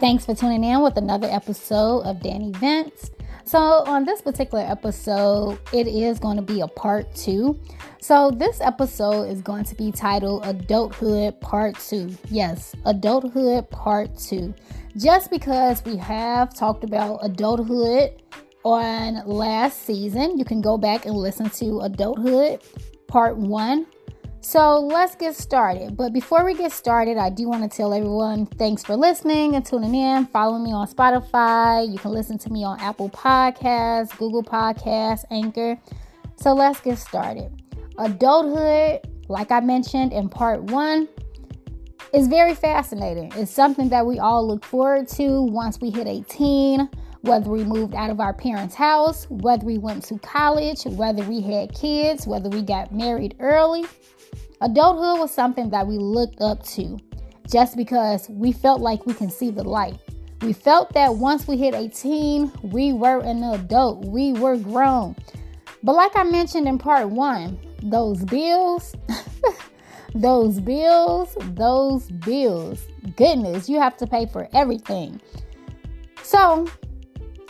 Thanks for tuning in with another episode of Danny Vents. So, on this particular episode, it is going to be a part two. So, this episode is going to be titled Adulthood Part 2. Yes, Adulthood Part 2. Just because we have talked about adulthood on last season, you can go back and listen to Adulthood Part 1 so let's get started. But before we get started, I do want to tell everyone thanks for listening and tuning in. Follow me on Spotify. You can listen to me on Apple Podcasts, Google Podcasts, Anchor. So let's get started. Adulthood, like I mentioned in part one, is very fascinating. It's something that we all look forward to once we hit 18, whether we moved out of our parents' house, whether we went to college, whether we had kids, whether we got married early Adulthood was something that we looked up to just because we felt like we can see the light. We felt that once we hit 18, we were an adult, we were grown. But like I mentioned in part one, those bills, those bills, those bills, goodness, you have to pay for everything. So,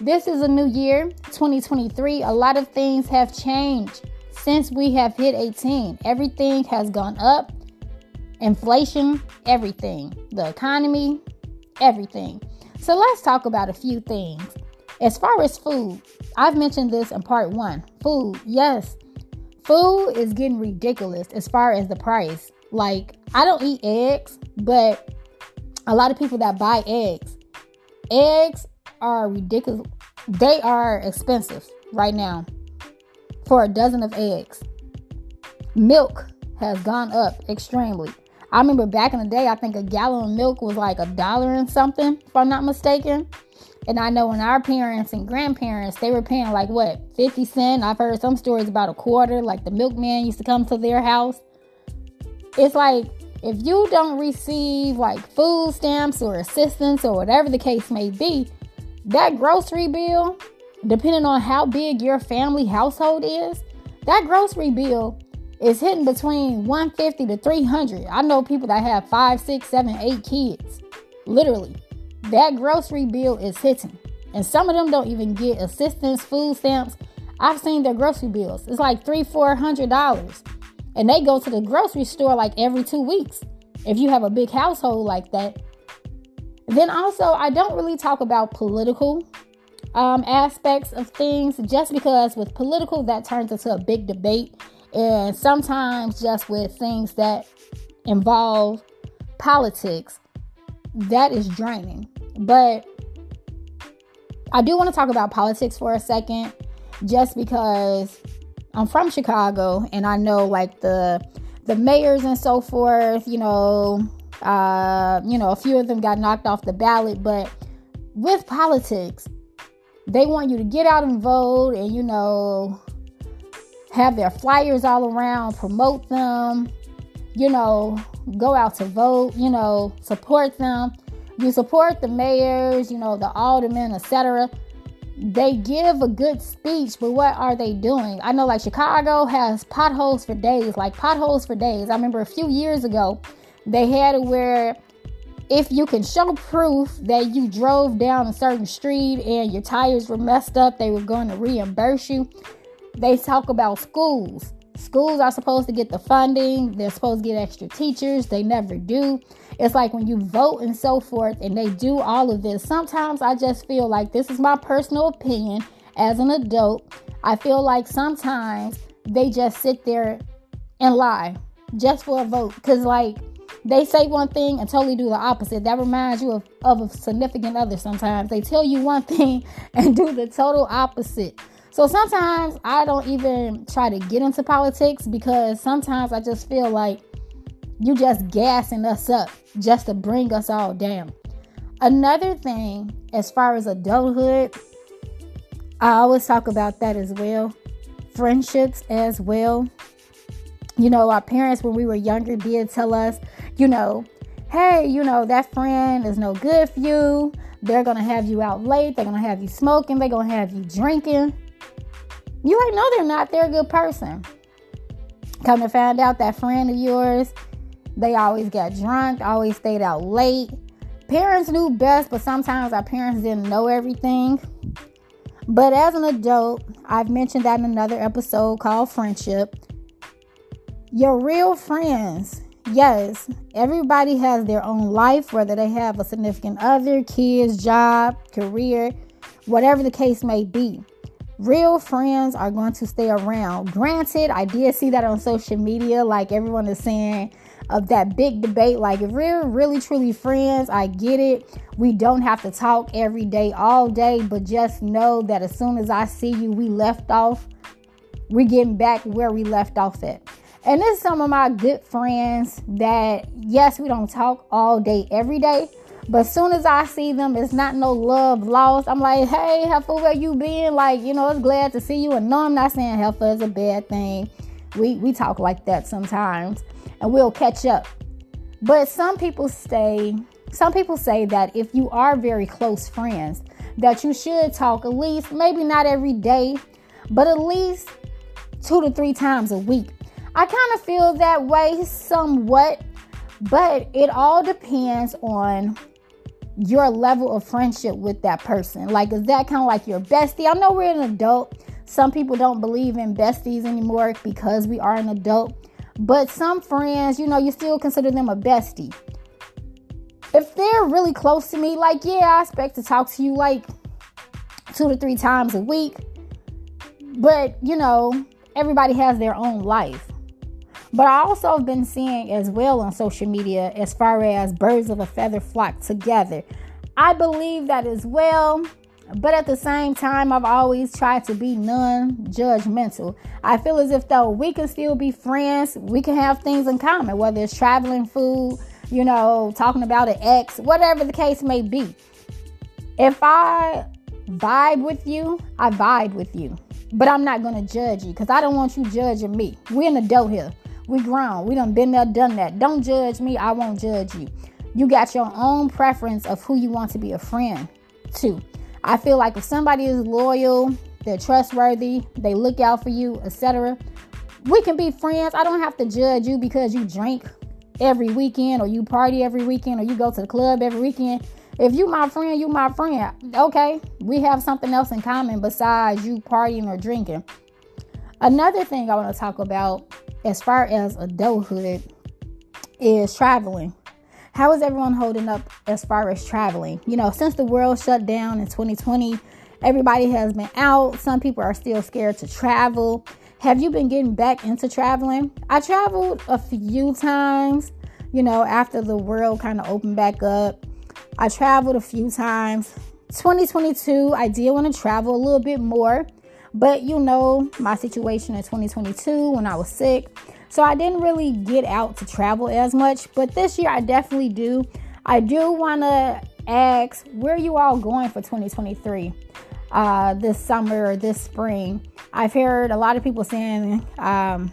this is a new year, 2023. A lot of things have changed since we have hit 18. Everything has gone up. Inflation, everything. The economy, everything. So let's talk about a few things. As far as food, I've mentioned this in part one. Food, yes. Food is getting ridiculous as far as the price. Like, I don't eat eggs, but a lot of people that buy eggs, eggs are ridiculous. They are expensive right now for a dozen of eggs. Milk has gone up extremely. I remember back in the day, I think a gallon of milk was like a dollar and something, if I'm not mistaken. And I know when our parents and grandparents, they were paying like what, 50 cent. I've heard some stories about a quarter, like the milkman used to come to their house. It's like if you don't receive like food stamps or assistance or whatever the case may be, that grocery bill depending on how big your family household is, that grocery bill is hitting between 150 to 300. I know people that have five, six, seven, eight kids. Literally, that grocery bill is hitting. And some of them don't even get assistance, food stamps. I've seen their grocery bills. It's like three, four hundred dollars. And they go to the grocery store like every two weeks. If you have a big household like that. Then also, I don't really talk about political um, aspects of things just because with political that turns into a big debate. And sometimes just with things that involve politics that is draining. But i do want to talk about politics for a second just because i'm from chicago and i know like the the mayors and so forth you know uh you know a few of them got knocked off the ballot. But with politics they want you to get out and vote and, you know, have their flyers all around, promote them, you know, go out to vote, you know, support them. You support the mayors, you know, the aldermen, etc. They give a good speech, but what are they doing? I know like Chicago has potholes for days, like potholes for days. I remember a few years ago, they had it where if you can show proof that you drove down a certain street and your tires were messed up, they were going to reimburse you. They talk about schools. Schools are supposed to get the funding, they're supposed to get extra teachers, they never do. It's like when you vote and so forth, and they do all of this. Sometimes I just feel like this is my personal opinion as an adult. I feel like sometimes they just sit there and lie just for a vote. Because, like, they say one thing and totally do the opposite. That reminds you of, of a significant other sometimes. They tell you one thing and do the total opposite. So sometimes I don't even try to get into politics because sometimes I just feel like you just gassing us up just to bring us all down. Another thing, as far as adulthood, I always talk about that as well. Friendships as well. You know, our parents, when we were younger, did tell us you know, hey, you know, that friend is no good for you. They're going to have you out late. They're going to have you smoking. They're going to have you drinking. You ain't know they're not. They're a good person. Come to find out that friend of yours, they always got drunk, always stayed out late. parents knew best, but sometimes our parents didn't know everything. But as an adult, I've mentioned that in another episode called Friendship. Your real friends, yes, everybody has their own life, whether they have a significant other, kids, job, career, whatever the case may be. Real friends are going to stay around. Granted, I did see that on social media, like everyone is saying, of that big debate. Like, if we're really truly friends, I get it. We don't have to talk every day, all day, but just know that as soon as I see you, we left off, we're getting back where we left off at. And this is some of my good friends that, yes, we don't talk all day, every day. But as soon as I see them, it's not no love lost. I'm like, hey, Heifer, where you been? Like, you know, it's glad to see you. And no, I'm not saying Heifer is a bad thing. We we talk like that sometimes and we'll catch up. But some people say, some people say that if you are very close friends, that you should talk at least, maybe not every day, but at least two to three times a week. I kind of feel that way somewhat, but it all depends on your level of friendship with that person. Like, is that kind of like your bestie? I know we're an adult. Some people don't believe in besties anymore because we are an adult. But some friends, you know, you still consider them a bestie. If they're really close to me, like, yeah, I expect to talk to you like two to three times a week. But, you know, everybody has their own life. But I also have been seeing as well on social media as far as birds of a feather flock together. I believe that as well. But at the same time, I've always tried to be non judgmental. I feel as if though we can still be friends, we can have things in common, whether it's traveling, food, you know, talking about an ex, whatever the case may be. If I vibe with you, I vibe with you. But I'm not gonna judge you because I don't want you judging me. We're an adult here. We grown. We done been there, done that. Don't judge me. I won't judge you. You got your own preference of who you want to be a friend to. I feel like if somebody is loyal, they're trustworthy, they look out for you, etc. We can be friends. I don't have to judge you because you drink every weekend or you party every weekend or you go to the club every weekend. If you my friend, you my friend. Okay, we have something else in common besides you partying or drinking. Another thing I want to talk about as far as adulthood is traveling. How is everyone holding up as far as traveling? You know, since the world shut down in 2020, everybody has been out. Some people are still scared to travel. Have you been getting back into traveling? I traveled a few times, you know, after the world kind of opened back up. I traveled a few times. 2022, I did want to travel a little bit more, but you know, my situation in 2022 when I was sick, so I didn't really get out to travel as much, but this year I definitely do. I do want to ask where you all going for 2023 uh, this summer or this spring. I've heard a lot of people saying um,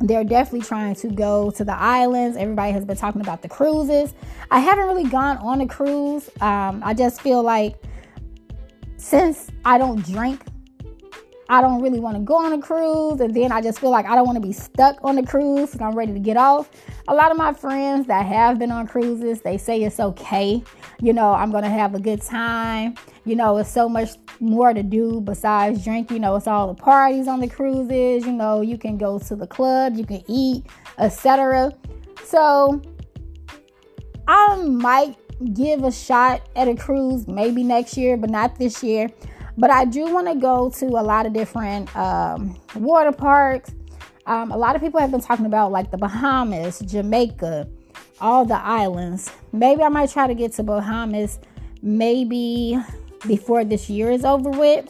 they're definitely trying to go to the islands. Everybody has been talking about the cruises. I haven't really gone on a cruise. Um, I just feel like since I don't drink I don't really want to go on a cruise, and then I just feel like I don't want to be stuck on the cruise and I'm ready to get off. A lot of my friends that have been on cruises, they say it's okay. You know, I'm to have a good time. You know, it's so much more to do besides drink. You know, it's all the parties on the cruises. You know, you can go to the club, you can eat, etc. So, I might give a shot at a cruise maybe next year, but not this year. But I do want to go to a lot of different um, water parks. Um, a lot of people have been talking about like the Bahamas, Jamaica, all the islands. Maybe I might try to get to Bahamas maybe before this year is over with.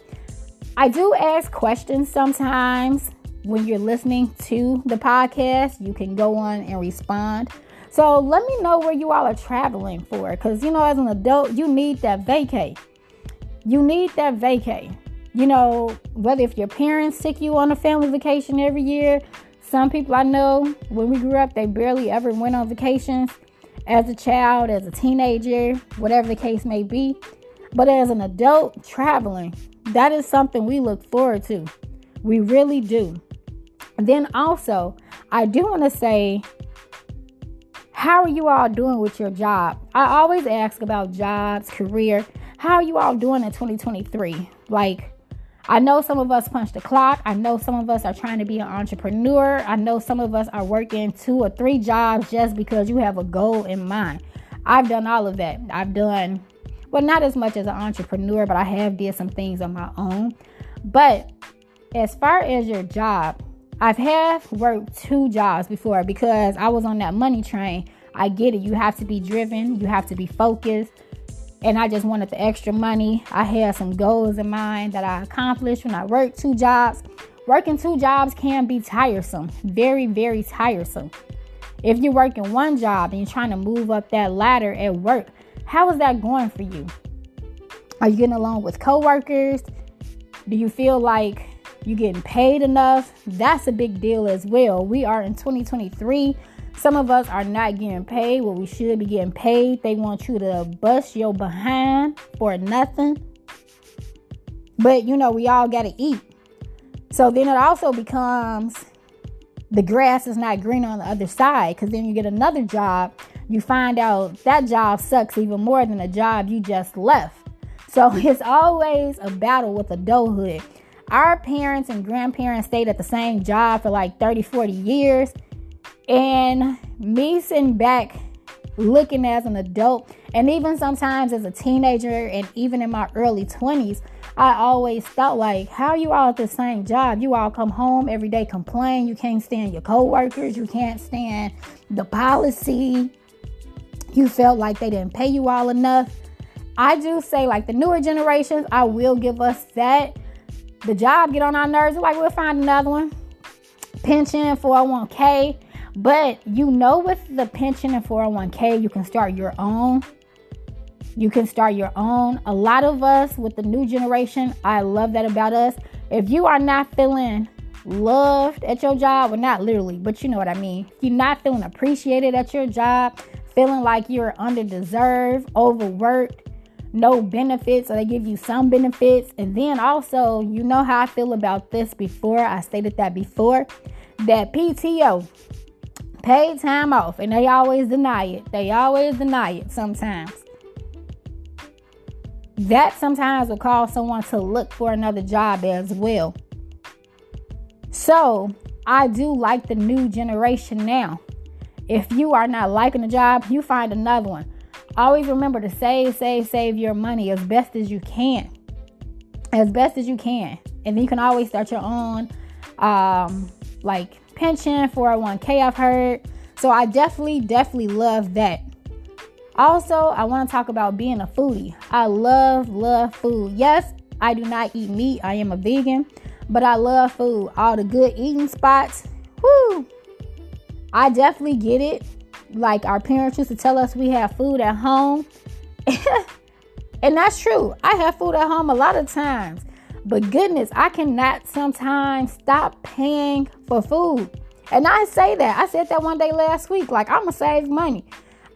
I do ask questions sometimes when you're listening to the podcast. You can go on and respond. So let me know where you all are traveling for because you know, as an adult, you need that vacay you need that vacay. You know, whether if your parents take you on a family vacation every year, some people I know when we grew up, they barely ever went on vacations as a child, as a teenager, whatever the case may be. But as an adult traveling, that is something we look forward to. We really do. And then also, I do want to say How are you all doing with your job? I always ask about jobs, career. How are you all doing in 2023? Like, I know some of us punch the clock. I know some of us are trying to be an entrepreneur. I know some of us are working two or three jobs just because you have a goal in mind. I've done all of that. I've done well, not as much as an entrepreneur, but I have did some things on my own. But as far as your job, I've have worked two jobs before because I was on that money train. I get it. You have to be driven, you have to be focused. And I just wanted the extra money. I had some goals in mind that I accomplished when I worked two jobs. Working two jobs can be tiresome, very, very tiresome. If you're working one job and you're trying to move up that ladder at work, how is that going for you? Are you getting along with coworkers? Do you feel like you getting paid enough? That's a big deal as well. We are in 2023. Some of us are not getting paid what we should be getting paid. They want you to bust your behind for nothing. But you know, we all got to eat. So then it also becomes the grass is not green on the other side because then you get another job. You find out that job sucks even more than the job you just left. So it's always a battle with adulthood. Our parents and grandparents stayed at the same job for like 30, 40 years. And me sitting back looking as an adult, and even sometimes as a teenager, and even in my early 20s, I always thought like, how you all at the same job? You all come home every day, complain. You can't stand your coworkers. You can't stand the policy. You felt like they didn't pay you all enough. I do say like the newer generations, I will give us that the job get on our nerves. Like we'll find another one. Pension, 401k. But you know, with the pension and 401k, you can start your own. You can start your own. A lot of us with the new generation, I love that about us. If you are not feeling loved at your job, well, not literally, but you know what I mean. If you're not feeling appreciated at your job, feeling like you're underdeserved, overworked, no benefits or they give you some benefits. And then also, you know how I feel about this before. I stated that before that PTO, paid time off, and they always deny it. They always deny it sometimes. That sometimes will cause someone to look for another job as well. So, I do like the new generation now. If you are not liking the job, you find another one. Always remember to save, save, save your money as best as you can. As best as you can. And then you can always start your own um like pension, 401k I've heard. So I definitely, definitely love that. Also, I want to talk about being a foodie. I love, love food. Yes, I do not eat meat. I am a vegan, but I love food. All the good eating spots. Whoo! I definitely get it like our parents used to tell us we have food at home. and that's true. I have food at home a lot of times. But goodness, I cannot sometimes stop paying for food. And I say that. I said that one day last week. Like, I'm going to save money.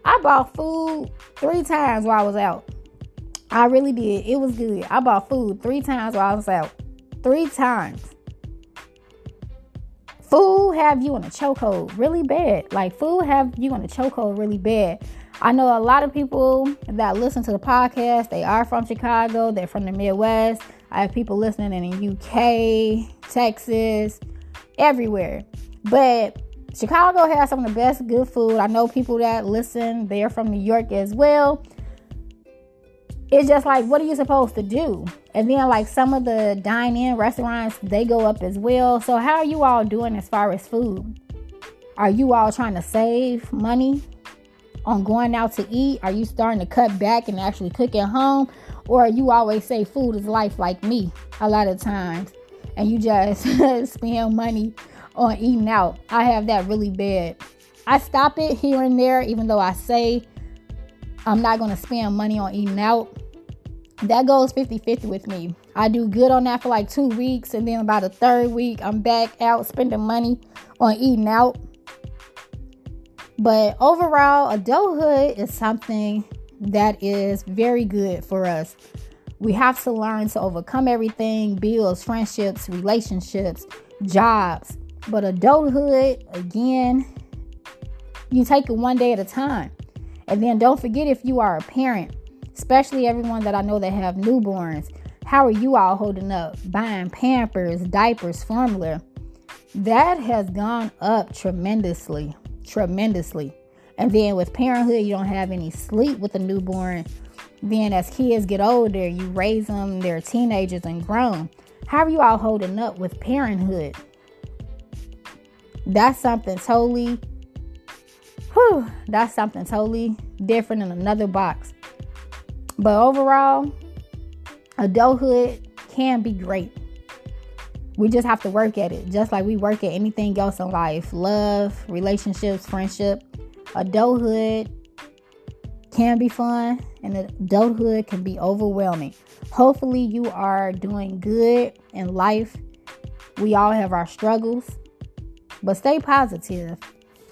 I bought food three times while I was out. I really did. It was good. I bought food three times while I was out. Three times. Food have you in a chokehold really bad. Like food have you in a chokehold really bad. I know a lot of people that listen to the podcast, they are from Chicago, they're from the Midwest. I have people listening in the UK, Texas, everywhere. But Chicago has some of the best good food. I know people that listen, they're from New York as well it's just like what are you supposed to do? And then like some of the dine-in restaurants they go up as well. So how are you all doing as far as food? Are you all trying to save money on going out to eat? Are you starting to cut back and actually cook at home? Or are you always say food is life like me a lot of times and you just spend money on eating out. I have that really bad. I stop it here and there even though i say I'm not going to spend money on eating out. That goes 50 50 with me. I do good on that for like two weeks, and then about the third week, I'm back out spending money on eating out. But overall, adulthood is something that is very good for us. We have to learn to overcome everything bills, friendships, relationships, jobs. But adulthood, again, You take it one day at a time. And then don't forget if you are a parent, especially everyone that I know that have newborns, how are you all holding up? Buying pampers, diapers, formula. That has gone up tremendously, tremendously. And then with parenthood, you don't have any sleep with a newborn. Then as kids get older, you raise them, they're teenagers and grown. How are you all holding up with parenthood? That's something totally, whew, that's something totally different in another box. But overall, adulthood can be great. We just have to work at it, just like we work at anything else in life love, relationships, friendship. Adulthood can be fun, and adulthood can be overwhelming. Hopefully, you are doing good in life. We all have our struggles, but stay positive.